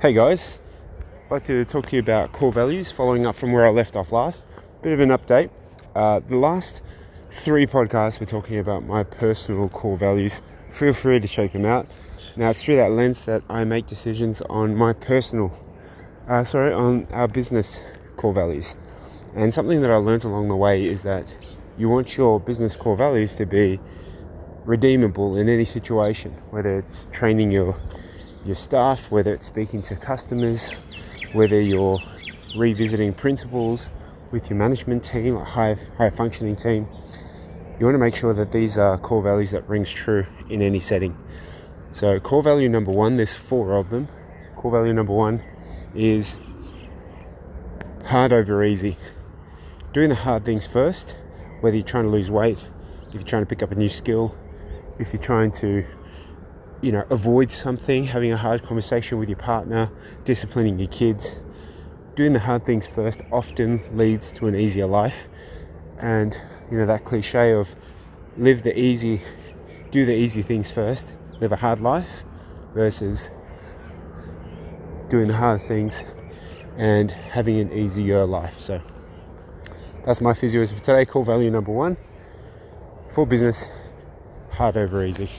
Hey guys, I'd like to talk to you about core values following up from where I left off last. Bit of an update. Uh, the last three podcasts were talking about my personal core values. Feel free to check them out. Now, it's through that lens that I make decisions on my personal, uh, sorry, on our business core values. And something that I learned along the way is that you want your business core values to be redeemable in any situation, whether it's training your your staff, whether it's speaking to customers, whether you're revisiting principles with your management team, a high, high functioning team. You want to make sure that these are core values that rings true in any setting. So, core value number one, there's four of them. Core value number one is hard over easy. Doing the hard things first, whether you're trying to lose weight, if you're trying to pick up a new skill, if you're trying to you know, avoid something, having a hard conversation with your partner, disciplining your kids. Doing the hard things first often leads to an easier life. And, you know, that cliche of live the easy, do the easy things first, live a hard life versus doing the hard things and having an easier life. So that's my physios for today. Core value number one for business hard over easy.